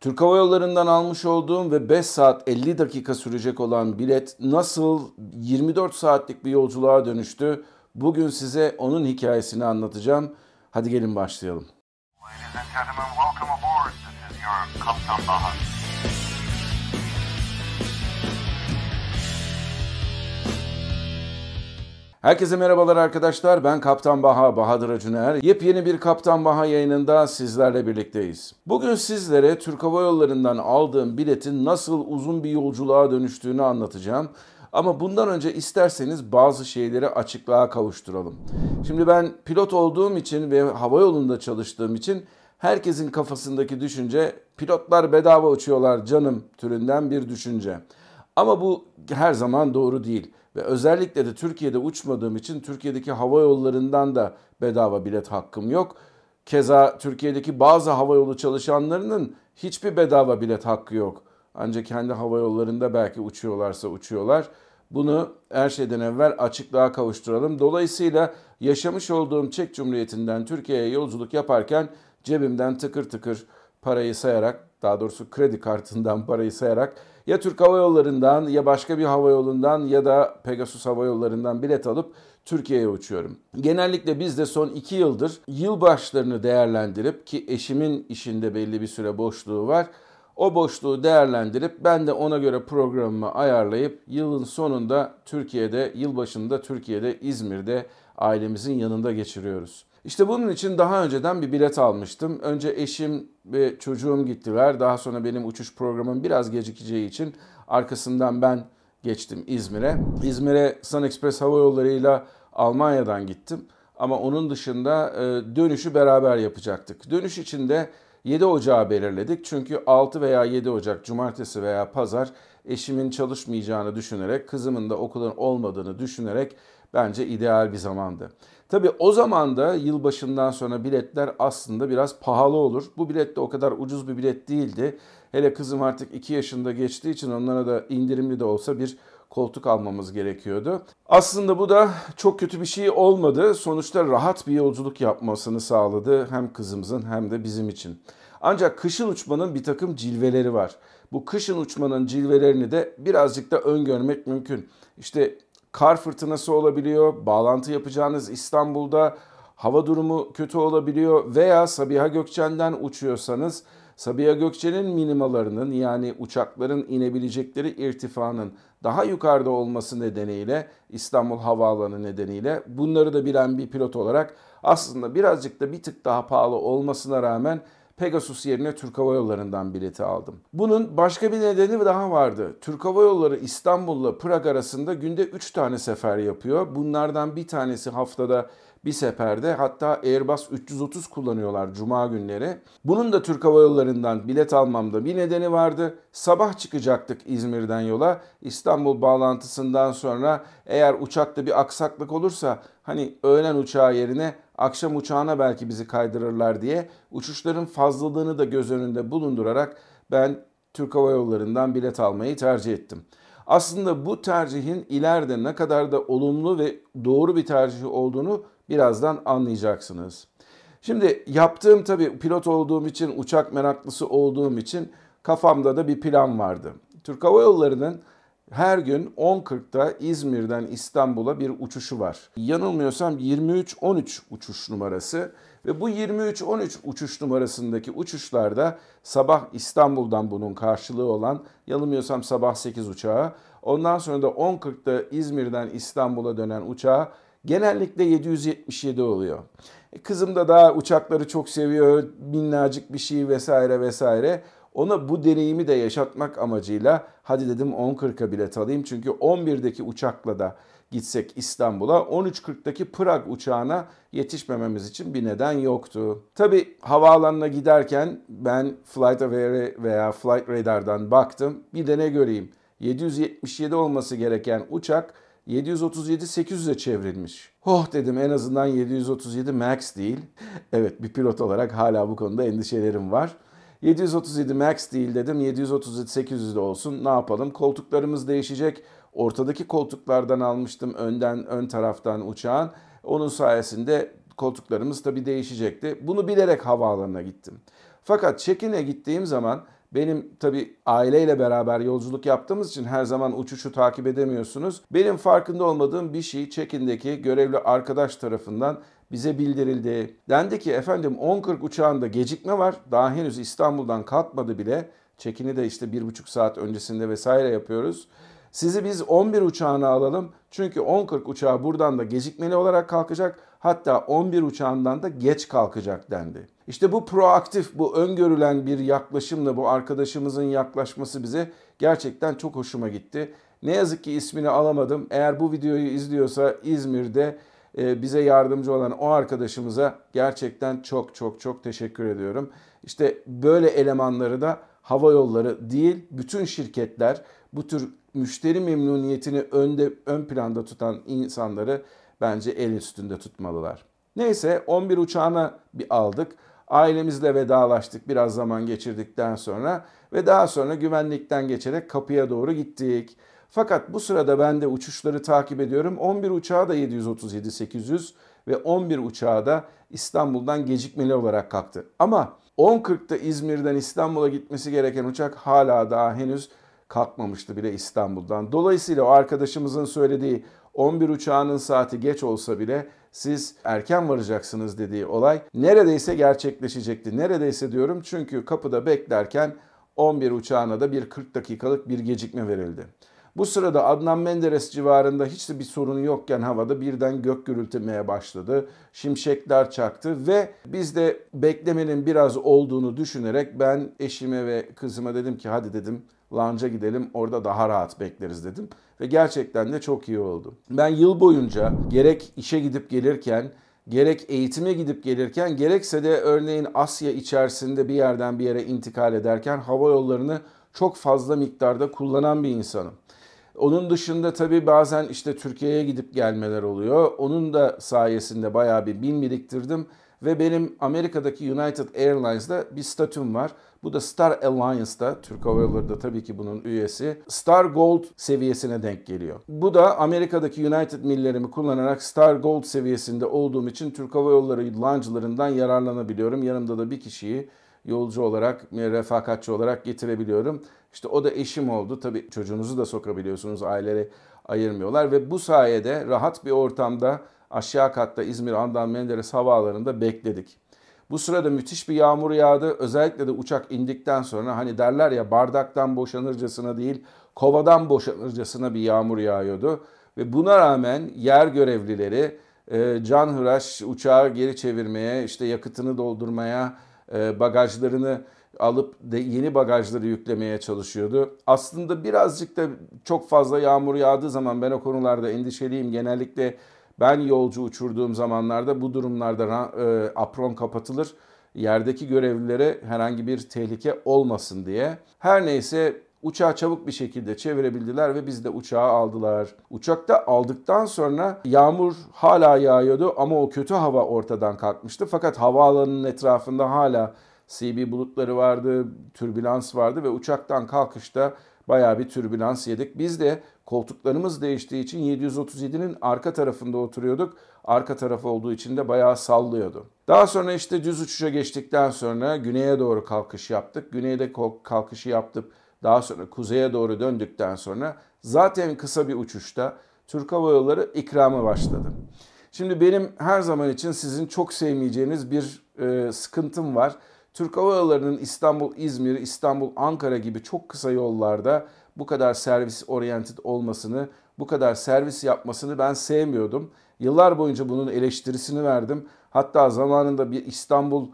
Türk Hava Yolları'ndan almış olduğum ve 5 saat 50 dakika sürecek olan bilet nasıl 24 saatlik bir yolculuğa dönüştü? Bugün size onun hikayesini anlatacağım. Hadi gelin başlayalım. Ladies and gentlemen, welcome aboard. This is your Kaptan Bahar. Herkese merhabalar arkadaşlar. Ben Kaptan Baha, Bahadır Acuner. Yepyeni bir Kaptan Baha yayınında sizlerle birlikteyiz. Bugün sizlere Türk Hava Yolları'ndan aldığım biletin nasıl uzun bir yolculuğa dönüştüğünü anlatacağım. Ama bundan önce isterseniz bazı şeyleri açıklığa kavuşturalım. Şimdi ben pilot olduğum için ve hava yolunda çalıştığım için herkesin kafasındaki düşünce pilotlar bedava uçuyorlar canım türünden bir düşünce. Ama bu her zaman doğru değil. Ve özellikle de Türkiye'de uçmadığım için Türkiye'deki hava yollarından da bedava bilet hakkım yok. Keza Türkiye'deki bazı hava yolu çalışanlarının hiçbir bedava bilet hakkı yok. Ancak kendi hava yollarında belki uçuyorlarsa uçuyorlar. Bunu her şeyden evvel açıklığa kavuşturalım. Dolayısıyla yaşamış olduğum Çek Cumhuriyeti'nden Türkiye'ye yolculuk yaparken cebimden tıkır tıkır parayı sayarak, daha doğrusu kredi kartından parayı sayarak ya Türk Hava Yolları'ndan ya başka bir hava yolundan ya da Pegasus Hava Yolları'ndan bilet alıp Türkiye'ye uçuyorum. Genellikle biz de son iki yıldır yılbaşlarını değerlendirip ki eşimin işinde belli bir süre boşluğu var. O boşluğu değerlendirip ben de ona göre programımı ayarlayıp yılın sonunda Türkiye'de, yılbaşında Türkiye'de, İzmir'de ailemizin yanında geçiriyoruz. İşte bunun için daha önceden bir bilet almıştım. Önce eşim ve çocuğum gittiler. Daha sonra benim uçuş programım biraz gecikeceği için arkasından ben geçtim İzmir'e. İzmir'e Sun Express Hava Yolları ile Almanya'dan gittim. Ama onun dışında e, dönüşü beraber yapacaktık. Dönüş için de 7 Ocağı belirledik. Çünkü 6 veya 7 Ocak, cumartesi veya pazar eşimin çalışmayacağını düşünerek, kızımın da okulun olmadığını düşünerek bence ideal bir zamandı. Tabii o zaman da yılbaşından sonra biletler aslında biraz pahalı olur. Bu bilet de o kadar ucuz bir bilet değildi. Hele kızım artık 2 yaşında geçtiği için onlara da indirimli de olsa bir koltuk almamız gerekiyordu. Aslında bu da çok kötü bir şey olmadı. Sonuçta rahat bir yolculuk yapmasını sağladı hem kızımızın hem de bizim için. Ancak kışın uçmanın bir takım cilveleri var. Bu kışın uçmanın cilvelerini de birazcık da öngörmek mümkün. İşte kar fırtınası olabiliyor, bağlantı yapacağınız İstanbul'da hava durumu kötü olabiliyor veya Sabiha Gökçen'den uçuyorsanız Sabiha Gökçen'in minimalarının yani uçakların inebilecekleri irtifanın daha yukarıda olması nedeniyle İstanbul Havaalanı nedeniyle bunları da bilen bir pilot olarak aslında birazcık da bir tık daha pahalı olmasına rağmen Pegasus yerine Türk Hava Yolları'ndan bileti aldım. Bunun başka bir nedeni daha vardı. Türk Hava Yolları İstanbul'la Prag arasında günde 3 tane sefer yapıyor. Bunlardan bir tanesi haftada bir seferde hatta Airbus 330 kullanıyorlar cuma günleri. Bunun da Türk Hava Yolları'ndan bilet almamda bir nedeni vardı. Sabah çıkacaktık İzmir'den yola. İstanbul bağlantısından sonra eğer uçakta bir aksaklık olursa hani öğlen uçağı yerine akşam uçağına belki bizi kaydırırlar diye uçuşların fazlalığını da göz önünde bulundurarak ben Türk Hava Yolları'ndan bilet almayı tercih ettim. Aslında bu tercihin ileride ne kadar da olumlu ve doğru bir tercih olduğunu birazdan anlayacaksınız. Şimdi yaptığım tabii pilot olduğum için, uçak meraklısı olduğum için kafamda da bir plan vardı. Türk Hava Yolları'nın her gün 10.40'da İzmir'den İstanbul'a bir uçuşu var. Yanılmıyorsam 23-13 uçuş numarası ve bu 23-13 uçuş numarasındaki uçuşlarda sabah İstanbul'dan bunun karşılığı olan yanılmıyorsam sabah 8 uçağı ondan sonra da 10.40'da İzmir'den İstanbul'a dönen uçağı genellikle 777 oluyor. E, kızım da daha uçakları çok seviyor, minnacık bir şey vesaire vesaire. Ona bu deneyimi de yaşatmak amacıyla hadi dedim 10.40'a bilet alayım. Çünkü 11'deki uçakla da gitsek İstanbul'a 13.40'daki Prag uçağına yetişmememiz için bir neden yoktu. Tabi havaalanına giderken ben Flight Aware veya Flight Radar'dan baktım. Bir de ne göreyim 777 olması gereken uçak 737-800'e çevrilmiş. Oh dedim en azından 737 Max değil. Evet bir pilot olarak hala bu konuda endişelerim var. 737 Max değil dedim. 737 800 de olsun. Ne yapalım? Koltuklarımız değişecek. Ortadaki koltuklardan almıştım önden ön taraftan uçağın. Onun sayesinde koltuklarımız tabii değişecekti. Bunu bilerek havaalanına gittim. Fakat check-in'e gittiğim zaman Benim tabi aileyle beraber yolculuk yaptığımız için her zaman uçuşu takip edemiyorsunuz. Benim farkında olmadığım bir şey Çekin'deki görevli arkadaş tarafından bize bildirildi. Dendi ki efendim 10.40 uçağında gecikme var. Daha henüz İstanbul'dan kalkmadı bile. Çekini de işte bir buçuk saat öncesinde vesaire yapıyoruz. Sizi biz 11 uçağına alalım. Çünkü 10.40 uçağı buradan da gecikmeli olarak kalkacak. Hatta 11 uçağından da geç kalkacak dendi. İşte bu proaktif, bu öngörülen bir yaklaşımla bu arkadaşımızın yaklaşması bize gerçekten çok hoşuma gitti. Ne yazık ki ismini alamadım. Eğer bu videoyu izliyorsa İzmir'de e, bize yardımcı olan o arkadaşımıza gerçekten çok çok çok teşekkür ediyorum. İşte böyle elemanları da hava yolları değil bütün şirketler bu tür müşteri memnuniyetini önde ön planda tutan insanları bence el üstünde tutmalılar. Neyse 11 uçağına bir aldık. Ailemizle vedalaştık biraz zaman geçirdikten sonra ve daha sonra güvenlikten geçerek kapıya doğru gittik. Fakat bu sırada ben de uçuşları takip ediyorum. 11 uçağı da 737-800 ve 11 uçağı da İstanbul'dan gecikmeli olarak kalktı. Ama 10.40'da İzmir'den İstanbul'a gitmesi gereken uçak hala daha henüz kalkmamıştı bile İstanbul'dan. Dolayısıyla o arkadaşımızın söylediği 11 uçağının saati geç olsa bile siz erken varacaksınız dediği olay neredeyse gerçekleşecekti. Neredeyse diyorum çünkü kapıda beklerken 11 uçağına da bir 40 dakikalık bir gecikme verildi. Bu sırada Adnan Menderes civarında hiç de bir sorun yokken havada birden gök gürültümeye başladı. Şimşekler çaktı ve biz de beklemenin biraz olduğunu düşünerek ben eşime ve kızıma dedim ki hadi dedim lounge'a gidelim orada daha rahat bekleriz dedim. Ve gerçekten de çok iyi oldu. Ben yıl boyunca gerek işe gidip gelirken gerek eğitime gidip gelirken gerekse de örneğin Asya içerisinde bir yerden bir yere intikal ederken hava yollarını çok fazla miktarda kullanan bir insanım. Onun dışında tabii bazen işte Türkiye'ye gidip gelmeler oluyor. Onun da sayesinde bayağı bir bin biriktirdim. Ve benim Amerika'daki United Airlines'da bir statüm var. Bu da Star Alliance'da, Türk Hava Yolları da tabii ki bunun üyesi. Star Gold seviyesine denk geliyor. Bu da Amerika'daki United millerimi kullanarak Star Gold seviyesinde olduğum için Türk Hava Yolları lounge'larından yararlanabiliyorum. Yanımda da bir kişiyi yolcu olarak, refakatçi olarak getirebiliyorum. İşte o da eşim oldu. Tabii çocuğunuzu da sokabiliyorsunuz. Aileleri ayırmıyorlar ve bu sayede rahat bir ortamda aşağı katta İzmir Andan Menderes havaalanında bekledik. Bu sırada müthiş bir yağmur yağdı. Özellikle de uçak indikten sonra hani derler ya bardaktan boşanırcasına değil kovadan boşanırcasına bir yağmur yağıyordu. Ve buna rağmen yer görevlileri e, can hıraş uçağı geri çevirmeye, işte yakıtını doldurmaya, e, bagajlarını alıp de yeni bagajları yüklemeye çalışıyordu. Aslında birazcık da çok fazla yağmur yağdığı zaman ben o konularda endişeliyim. Genellikle ben yolcu uçurduğum zamanlarda bu durumlarda e, apron kapatılır. Yerdeki görevlilere herhangi bir tehlike olmasın diye. Her neyse Uçağı çabuk bir şekilde çevirebildiler ve biz de uçağı aldılar. Uçakta aldıktan sonra yağmur hala yağıyordu ama o kötü hava ortadan kalkmıştı. Fakat havaalanının etrafında hala CB bulutları vardı, türbülans vardı ve uçaktan kalkışta bayağı bir türbülans yedik. Biz de koltuklarımız değiştiği için 737'nin arka tarafında oturuyorduk. Arka tarafı olduğu için de bayağı sallıyordu. Daha sonra işte düz uçuşa geçtikten sonra güneye doğru kalkış yaptık. Güneyde kalkışı yaptık. Daha sonra kuzeye doğru döndükten sonra zaten kısa bir uçuşta Türk Hava Yolları ikramı başladı. Şimdi benim her zaman için sizin çok sevmeyeceğiniz bir e, sıkıntım var. Türk Hava Yolları'nın İstanbul, İzmir, İstanbul, Ankara gibi çok kısa yollarda bu kadar servis oriented olmasını, bu kadar servis yapmasını ben sevmiyordum. Yıllar boyunca bunun eleştirisini verdim. Hatta zamanında bir İstanbul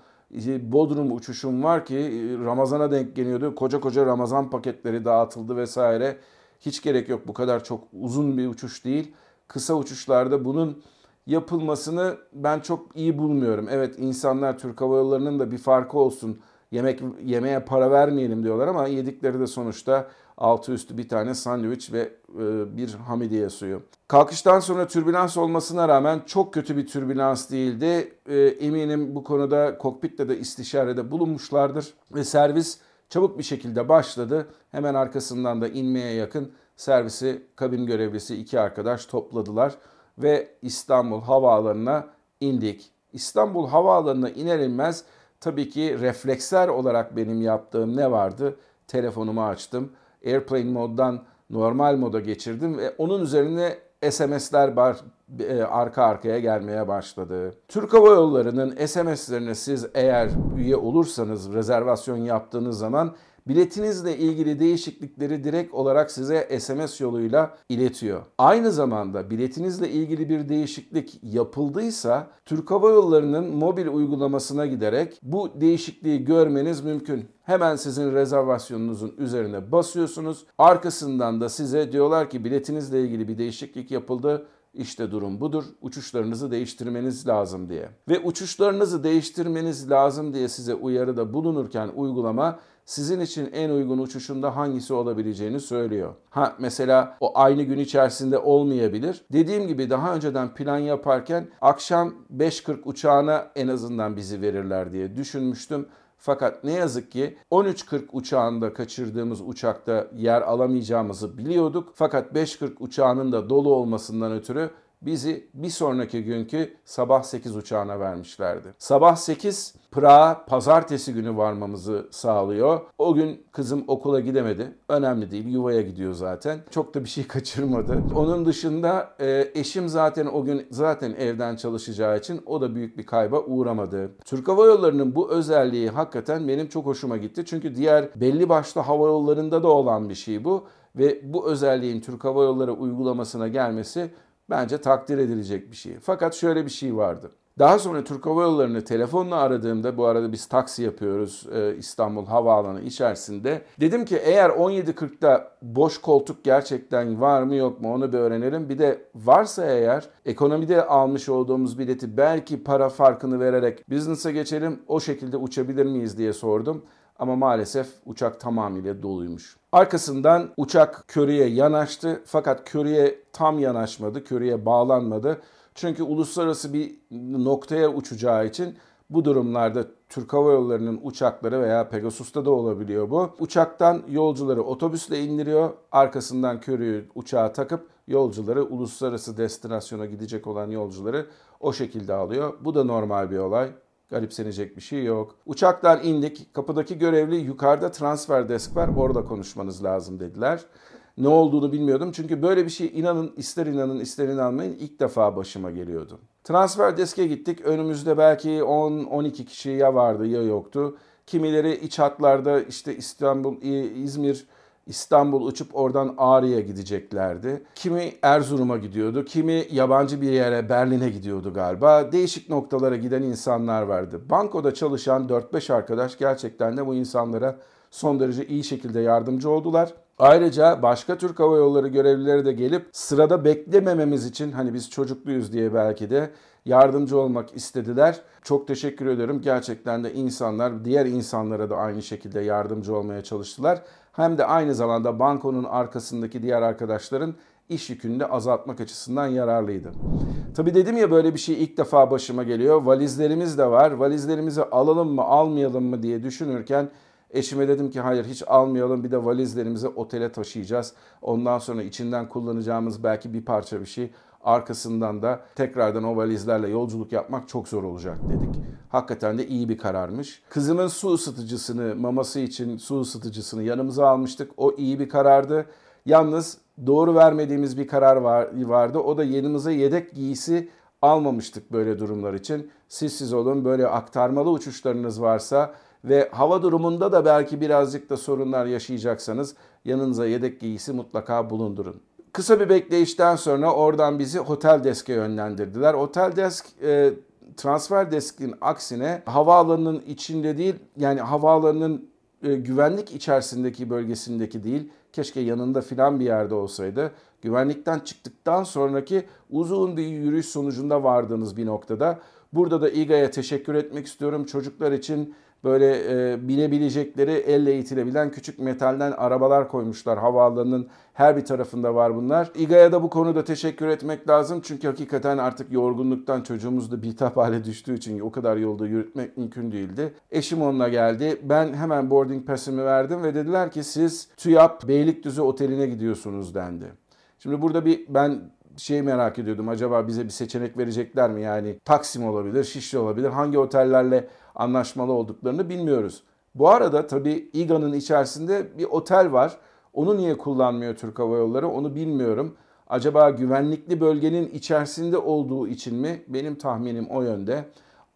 Bodrum uçuşum var ki e, Ramazan'a denk geliyordu. Koca koca Ramazan paketleri dağıtıldı vesaire. Hiç gerek yok bu kadar çok uzun bir uçuş değil. Kısa uçuşlarda bunun yapılmasını ben çok iyi bulmuyorum. Evet insanlar Türk Hava Yolları'nın da bir farkı olsun. Yemek yemeğe para vermeyelim diyorlar ama yedikleri de sonuçta altı üstü bir tane sandviç ve e, bir hamidiye suyu. Kalkıştan sonra türbülans olmasına rağmen çok kötü bir türbülans değildi. E, eminim bu konuda kokpitte de istişarede bulunmuşlardır ve servis çabuk bir şekilde başladı. Hemen arkasından da inmeye yakın servisi kabin görevlisi iki arkadaş topladılar ve İstanbul Havaalanı'na indik. İstanbul Havaalanı'na iner inmez tabii ki refleksler olarak benim yaptığım ne vardı? Telefonumu açtım. Airplane moddan normal moda geçirdim ve onun üzerine SMS'ler var, e, arka arkaya gelmeye başladı. Türk Hava Yolları'nın SMS'lerine siz eğer üye olursanız rezervasyon yaptığınız zaman biletinizle ilgili değişiklikleri direkt olarak size SMS yoluyla iletiyor. Aynı zamanda biletinizle ilgili bir değişiklik yapıldıysa Türk Hava Yolları'nın mobil uygulamasına giderek bu değişikliği görmeniz mümkün. Hemen sizin rezervasyonunuzun üzerine basıyorsunuz. Arkasından da size diyorlar ki biletinizle ilgili bir değişiklik yapıldı. İşte durum budur. Uçuşlarınızı değiştirmeniz lazım diye. Ve uçuşlarınızı değiştirmeniz lazım diye size uyarıda bulunurken uygulama sizin için en uygun uçuşunda hangisi olabileceğini söylüyor. Ha mesela o aynı gün içerisinde olmayabilir. Dediğim gibi daha önceden plan yaparken akşam 5.40 uçağına en azından bizi verirler diye düşünmüştüm. Fakat ne yazık ki 13.40 uçağında kaçırdığımız uçakta yer alamayacağımızı biliyorduk. Fakat 5.40 uçağının da dolu olmasından ötürü bizi bir sonraki günkü sabah 8 uçağına vermişlerdi. Sabah 8 Prag'a pazartesi günü varmamızı sağlıyor. O gün kızım okula gidemedi. Önemli değil yuvaya gidiyor zaten. Çok da bir şey kaçırmadı. Onun dışında e, eşim zaten o gün zaten evden çalışacağı için o da büyük bir kayba uğramadı. Türk Hava Yolları'nın bu özelliği hakikaten benim çok hoşuma gitti. Çünkü diğer belli başlı hava yollarında da olan bir şey bu. Ve bu özelliğin Türk Hava Yolları uygulamasına gelmesi bence takdir edilecek bir şey. Fakat şöyle bir şey vardı. Daha sonra Türk Hava Yolları'nı telefonla aradığımda bu arada biz taksi yapıyoruz e, İstanbul Havaalanı içerisinde. Dedim ki eğer 17.40'da boş koltuk gerçekten var mı yok mu onu bir öğrenelim. Bir de varsa eğer ekonomide almış olduğumuz bileti belki para farkını vererek business'a geçelim o şekilde uçabilir miyiz diye sordum. Ama maalesef uçak tamamıyla doluymuş. Arkasından uçak körüye yanaştı fakat körüye tam yanaşmadı, körüye bağlanmadı. Çünkü uluslararası bir noktaya uçacağı için bu durumlarda Türk Hava Yolları'nın uçakları veya Pegasus'ta da olabiliyor bu. Uçaktan yolcuları otobüsle indiriyor. Arkasından körüyü uçağa takıp yolcuları uluslararası destinasyona gidecek olan yolcuları o şekilde alıyor. Bu da normal bir olay. Garipsenecek bir şey yok. Uçaktan indik. Kapıdaki görevli yukarıda transfer desk var. Orada konuşmanız lazım dediler. Ne olduğunu bilmiyordum. Çünkü böyle bir şey inanın ister inanın ister inanmayın ilk defa başıma geliyordu. Transfer deske gittik. Önümüzde belki 10-12 kişi ya vardı ya yoktu. Kimileri iç hatlarda işte İstanbul, İzmir, İstanbul uçup oradan Ağrı'ya gideceklerdi. Kimi Erzurum'a gidiyordu, kimi yabancı bir yere Berlin'e gidiyordu galiba. Değişik noktalara giden insanlar vardı. Bankoda çalışan 4-5 arkadaş gerçekten de bu insanlara son derece iyi şekilde yardımcı oldular. Ayrıca başka Türk Hava Yolları görevlileri de gelip sırada beklemememiz için hani biz çocukluyuz diye belki de yardımcı olmak istediler. Çok teşekkür ederim. Gerçekten de insanlar diğer insanlara da aynı şekilde yardımcı olmaya çalıştılar. Hem de aynı zamanda bankonun arkasındaki diğer arkadaşların iş yükünü de azaltmak açısından yararlıydı. Tabi dedim ya böyle bir şey ilk defa başıma geliyor. Valizlerimiz de var. Valizlerimizi alalım mı almayalım mı diye düşünürken Eşime dedim ki hayır hiç almayalım bir de valizlerimizi otele taşıyacağız. Ondan sonra içinden kullanacağımız belki bir parça bir şey arkasından da tekrardan o valizlerle yolculuk yapmak çok zor olacak dedik. Hakikaten de iyi bir kararmış. Kızımın su ısıtıcısını, maması için su ısıtıcısını yanımıza almıştık. O iyi bir karardı. Yalnız doğru vermediğimiz bir karar var, vardı. O da yanımıza yedek giysi almamıştık böyle durumlar için. Siz siz olun böyle aktarmalı uçuşlarınız varsa ve hava durumunda da belki birazcık da sorunlar yaşayacaksanız yanınıza yedek giysi mutlaka bulundurun. Kısa bir bekleyişten sonra oradan bizi Hotel Desk'e yönlendirdiler. Hotel Desk e, transfer deskin aksine havaalanının içinde değil yani havaalanının e, güvenlik içerisindeki bölgesindeki değil keşke yanında filan bir yerde olsaydı. Güvenlikten çıktıktan sonraki uzun bir yürüyüş sonucunda vardığınız bir noktada. Burada da İGA'ya teşekkür etmek istiyorum. Çocuklar için böyle e, binebilecekleri elle itilebilen küçük metalden arabalar koymuşlar. Havaalanının her bir tarafında var bunlar. İGA'ya da bu konuda teşekkür etmek lazım. Çünkü hakikaten artık yorgunluktan çocuğumuz da bitap hale düştüğü için o kadar yolda yürütmek mümkün değildi. Eşim onunla geldi. Ben hemen boarding pass'imi verdim ve dediler ki siz TÜYAP Beylikdüzü Oteli'ne gidiyorsunuz dendi. Şimdi burada bir ben şey merak ediyordum. Acaba bize bir seçenek verecekler mi? Yani Taksim olabilir, Şişli olabilir. Hangi otellerle anlaşmalı olduklarını bilmiyoruz. Bu arada tabii İGA'nın içerisinde bir otel var. Onu niye kullanmıyor Türk Hava Yolları onu bilmiyorum. Acaba güvenlikli bölgenin içerisinde olduğu için mi? Benim tahminim o yönde.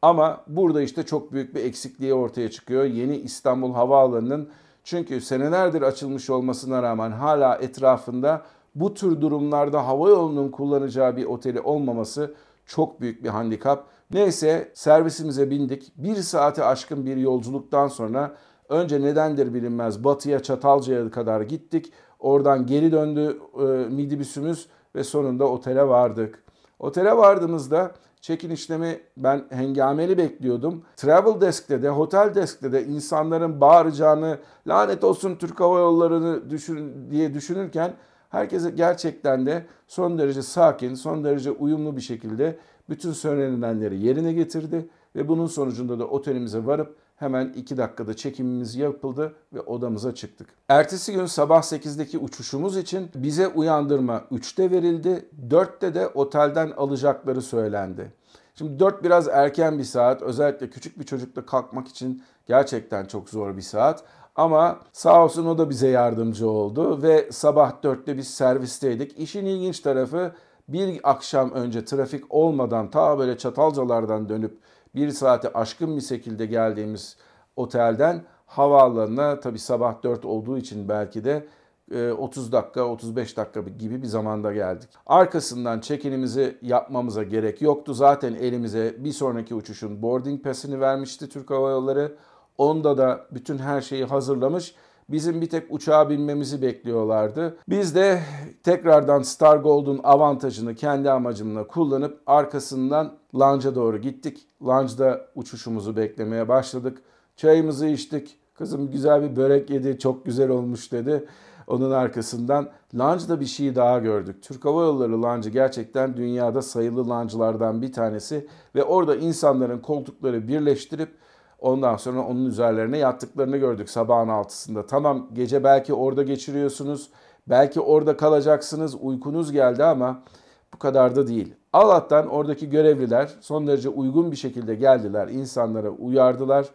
Ama burada işte çok büyük bir eksikliği ortaya çıkıyor. Yeni İstanbul Havaalanı'nın çünkü senelerdir açılmış olmasına rağmen hala etrafında bu tür durumlarda hava yolunun kullanacağı bir oteli olmaması çok büyük bir handikap. Neyse servisimize bindik. Bir saate aşkın bir yolculuktan sonra önce nedendir bilinmez Batı'ya Çatalca'ya kadar gittik. Oradan geri döndü e, midibüsümüz ve sonunda otele vardık. Otele vardığımızda check-in işlemi ben hengameli bekliyordum. Travel Desk'te de, Hotel Desk'te de insanların bağıracağını, lanet olsun Türk Hava Yolları'nı düşün, diye düşünürken herkese gerçekten de son derece sakin, son derece uyumlu bir şekilde bütün söylenilenleri yerine getirdi ve bunun sonucunda da otelimize varıp hemen 2 dakikada çekimimiz yapıldı ve odamıza çıktık. Ertesi gün sabah 8'deki uçuşumuz için bize uyandırma 3'te verildi. 4'te de otelden alacakları söylendi. Şimdi 4 biraz erken bir saat. Özellikle küçük bir çocukla kalkmak için gerçekten çok zor bir saat. Ama sağ olsun o da bize yardımcı oldu ve sabah 4'te biz servisteydik. İşin ilginç tarafı bir akşam önce trafik olmadan ta böyle Çatalcalardan dönüp bir saate aşkın bir şekilde geldiğimiz otelden havaalanına tabi sabah 4 olduğu için belki de 30 e, dakika 35 dakika gibi bir zamanda geldik. Arkasından check-in'imizi yapmamıza gerek yoktu. Zaten elimize bir sonraki uçuşun boarding pass'ini vermişti Türk Hava Yolları. Onda da bütün her şeyi hazırlamış Bizim bir tek uçağa binmemizi bekliyorlardı. Biz de tekrardan Star Gold'un avantajını kendi amacımla kullanıp arkasından lounge'a doğru gittik. Lounge'da uçuşumuzu beklemeye başladık. Çayımızı içtik. Kızım güzel bir börek yedi, çok güzel olmuş dedi. Onun arkasından lounge'da bir şey daha gördük. Türk Hava Yolları lounge'ı gerçekten dünyada sayılı lounge'lardan bir tanesi ve orada insanların koltukları birleştirip Ondan sonra onun üzerlerine yattıklarını gördük sabahın altısında. Tamam gece belki orada geçiriyorsunuz. Belki orada kalacaksınız. Uykunuz geldi ama bu kadar da değil. Allah'tan oradaki görevliler son derece uygun bir şekilde geldiler. insanlara uyardılar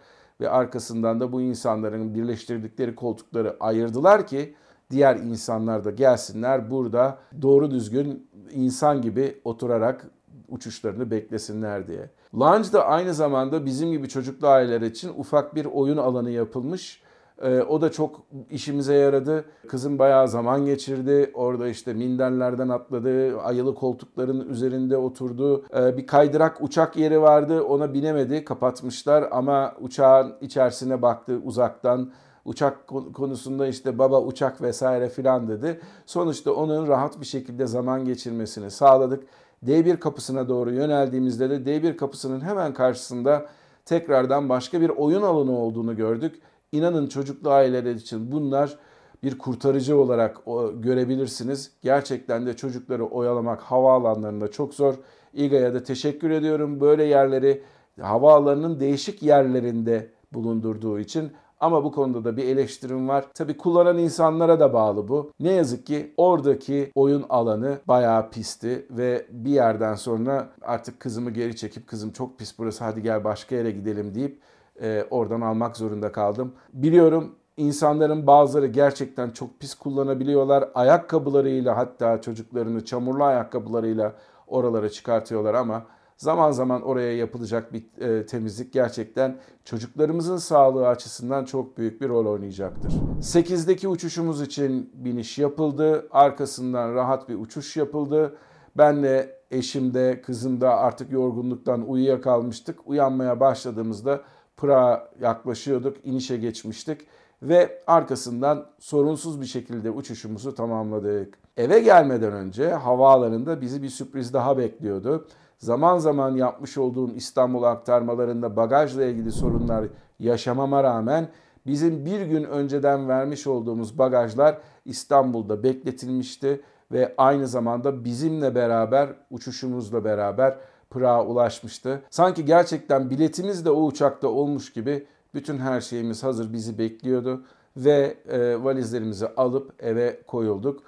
ve arkasından da bu insanların birleştirdikleri koltukları ayırdılar ki diğer insanlar da gelsinler burada doğru düzgün insan gibi oturarak uçuşlarını beklesinler diye. Lounge da aynı zamanda bizim gibi çocuklu aileler için ufak bir oyun alanı yapılmış. Ee, o da çok işimize yaradı. Kızım bayağı zaman geçirdi. Orada işte minderlerden atladı. Ayılı koltukların üzerinde oturdu. Ee, bir kaydırak uçak yeri vardı. Ona binemedi. Kapatmışlar ama uçağın içerisine baktı uzaktan. Uçak konusunda işte baba uçak vesaire filan dedi. Sonuçta onun rahat bir şekilde zaman geçirmesini sağladık. D1 kapısına doğru yöneldiğimizde de D1 kapısının hemen karşısında tekrardan başka bir oyun alanı olduğunu gördük. İnanın çocuklu aileler için bunlar bir kurtarıcı olarak görebilirsiniz. Gerçekten de çocukları oyalamak havaalanlarında çok zor. İGA'ya da teşekkür ediyorum. Böyle yerleri havaalanının değişik yerlerinde bulundurduğu için ama bu konuda da bir eleştirim var. Tabii kullanan insanlara da bağlı bu. Ne yazık ki oradaki oyun alanı bayağı pisti ve bir yerden sonra artık kızımı geri çekip kızım çok pis burası hadi gel başka yere gidelim deyip e, oradan almak zorunda kaldım. Biliyorum insanların bazıları gerçekten çok pis kullanabiliyorlar. Ayakkabılarıyla hatta çocuklarını çamurlu ayakkabılarıyla oralara çıkartıyorlar ama zaman zaman oraya yapılacak bir e, temizlik gerçekten çocuklarımızın sağlığı açısından çok büyük bir rol oynayacaktır. 8'deki uçuşumuz için biniş yapıldı. Arkasından rahat bir uçuş yapıldı. Ben de eşim de kızım da artık yorgunluktan uyuyakalmıştık. Uyanmaya başladığımızda Pırağa yaklaşıyorduk, inişe geçmiştik ve arkasından sorunsuz bir şekilde uçuşumuzu tamamladık. Eve gelmeden önce havaalanında bizi bir sürpriz daha bekliyordu zaman zaman yapmış olduğum İstanbul aktarmalarında bagajla ilgili sorunlar yaşamama rağmen bizim bir gün önceden vermiş olduğumuz bagajlar İstanbul'da bekletilmişti ve aynı zamanda bizimle beraber uçuşumuzla beraber Pırağa ulaşmıştı. Sanki gerçekten biletimiz de o uçakta olmuş gibi bütün her şeyimiz hazır bizi bekliyordu ve e, valizlerimizi alıp eve koyulduk.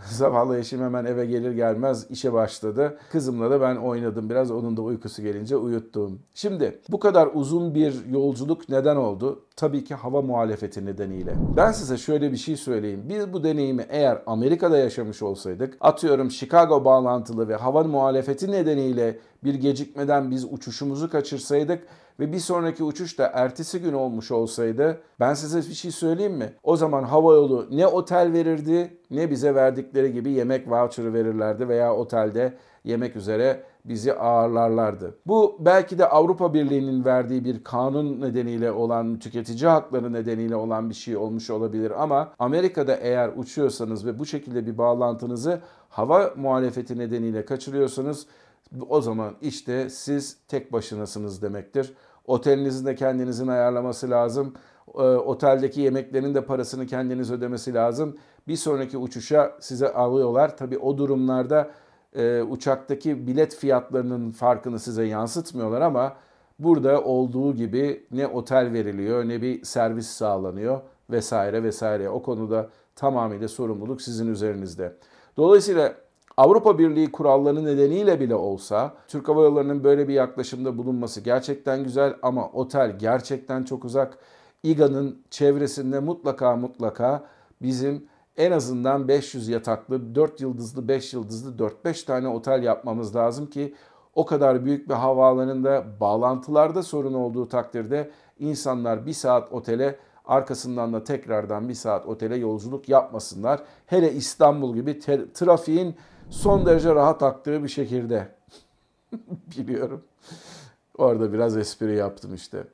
Zavallı eşim hemen eve gelir gelmez işe başladı. Kızımla da ben oynadım biraz. Onun da uykusu gelince uyuttum. Şimdi bu kadar uzun bir yolculuk neden oldu? Tabii ki hava muhalefeti nedeniyle. Ben size şöyle bir şey söyleyeyim. Biz bu deneyimi eğer Amerika'da yaşamış olsaydık, atıyorum Chicago bağlantılı ve hava muhalefeti nedeniyle bir gecikmeden biz uçuşumuzu kaçırsaydık ve bir sonraki uçuş da ertesi gün olmuş olsaydı ben size bir şey söyleyeyim mi? O zaman havayolu ne otel verirdi ne bize verdikleri gibi yemek voucher'ı verirlerdi veya otelde yemek üzere bizi ağırlarlardı. Bu belki de Avrupa Birliği'nin verdiği bir kanun nedeniyle olan, tüketici hakları nedeniyle olan bir şey olmuş olabilir ama Amerika'da eğer uçuyorsanız ve bu şekilde bir bağlantınızı hava muhalefeti nedeniyle kaçırıyorsanız o zaman işte siz tek başınasınız demektir. Otelinizin de kendinizin ayarlaması lazım. E, oteldeki yemeklerin de parasını kendiniz ödemesi lazım. Bir sonraki uçuşa size alıyorlar. Tabi o durumlarda e, uçaktaki bilet fiyatlarının farkını size yansıtmıyorlar ama burada olduğu gibi ne otel veriliyor ne bir servis sağlanıyor vesaire vesaire. O konuda tamamıyla sorumluluk sizin üzerinizde. Dolayısıyla Avrupa Birliği kuralları nedeniyle bile olsa Türk Hava Yolları'nın böyle bir yaklaşımda bulunması gerçekten güzel ama otel gerçekten çok uzak. İGA'nın çevresinde mutlaka mutlaka bizim en azından 500 yataklı, 4 yıldızlı, 5 yıldızlı 4-5 tane otel yapmamız lazım ki o kadar büyük bir havaalanında bağlantılarda sorun olduğu takdirde insanlar bir saat otele arkasından da tekrardan bir saat otele yolculuk yapmasınlar. Hele İstanbul gibi trafiğin son derece rahat aktığı bir şekilde. Biliyorum. Orada biraz espri yaptım işte.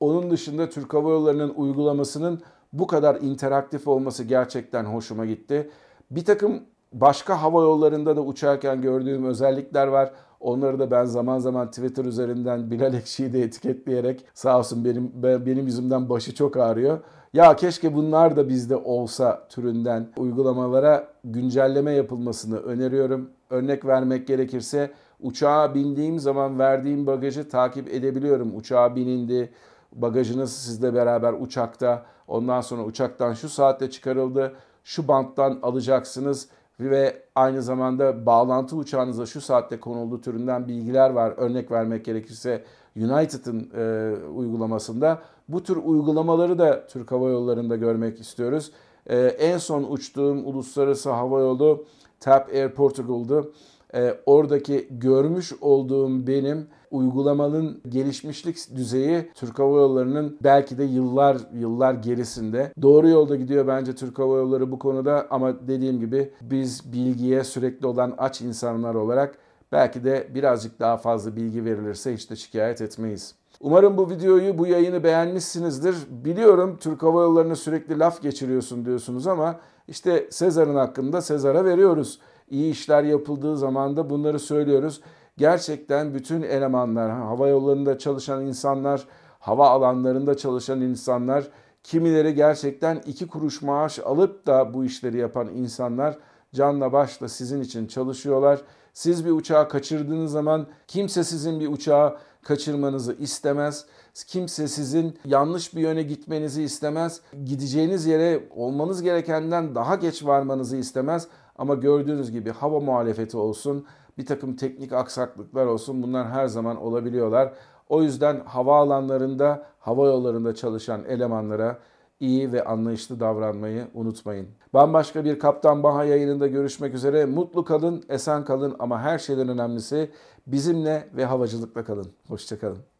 Onun dışında Türk Hava Yolları'nın uygulamasının bu kadar interaktif olması gerçekten hoşuma gitti. Bir takım başka hava yollarında da uçarken gördüğüm özellikler var. Onları da ben zaman zaman Twitter üzerinden Bilal Ekşi'yi de etiketleyerek sağ olsun benim benim yüzümden başı çok ağrıyor. Ya keşke bunlar da bizde olsa türünden uygulamalara güncelleme yapılmasını öneriyorum. Örnek vermek gerekirse uçağa bindiğim zaman verdiğim bagajı takip edebiliyorum. Uçağa binindi, bagajınız sizle beraber uçakta. Ondan sonra uçaktan şu saatte çıkarıldı, şu banttan alacaksınız ve aynı zamanda bağlantı uçağınıza şu saatte konuldu türünden bilgiler var. Örnek vermek gerekirse United'ın e, uygulamasında bu tür uygulamaları da Türk Hava Yolları'nda görmek istiyoruz. E, en son uçtuğum uluslararası hava yolu TAP Air Portugal'dı. E, oradaki görmüş olduğum benim uygulamanın gelişmişlik düzeyi Türk Hava Yolları'nın belki de yıllar yıllar gerisinde. Doğru yolda gidiyor bence Türk Hava Yolları bu konuda ama dediğim gibi biz bilgiye sürekli olan aç insanlar olarak belki de birazcık daha fazla bilgi verilirse hiç de şikayet etmeyiz. Umarım bu videoyu, bu yayını beğenmişsinizdir. Biliyorum Türk Hava Yolları'na sürekli laf geçiriyorsun diyorsunuz ama işte Sezar'ın hakkında Sezar'a veriyoruz. İyi işler yapıldığı zaman da bunları söylüyoruz. Gerçekten bütün elemanlar, hava yollarında çalışan insanlar, hava alanlarında çalışan insanlar, kimileri gerçekten iki kuruş maaş alıp da bu işleri yapan insanlar canla başla sizin için çalışıyorlar. Siz bir uçağı kaçırdığınız zaman kimse sizin bir uçağı kaçırmanızı istemez. Kimse sizin yanlış bir yöne gitmenizi istemez. Gideceğiniz yere olmanız gerekenden daha geç varmanızı istemez. Ama gördüğünüz gibi hava muhalefeti olsun, bir takım teknik aksaklıklar olsun bunlar her zaman olabiliyorlar. O yüzden havaalanlarında, hava yollarında çalışan elemanlara iyi ve anlayışlı davranmayı unutmayın. Bambaşka bir Kaptan Baha yayınında görüşmek üzere. Mutlu kalın, esen kalın ama her şeyden önemlisi bizimle ve havacılıkla kalın. Hoşçakalın.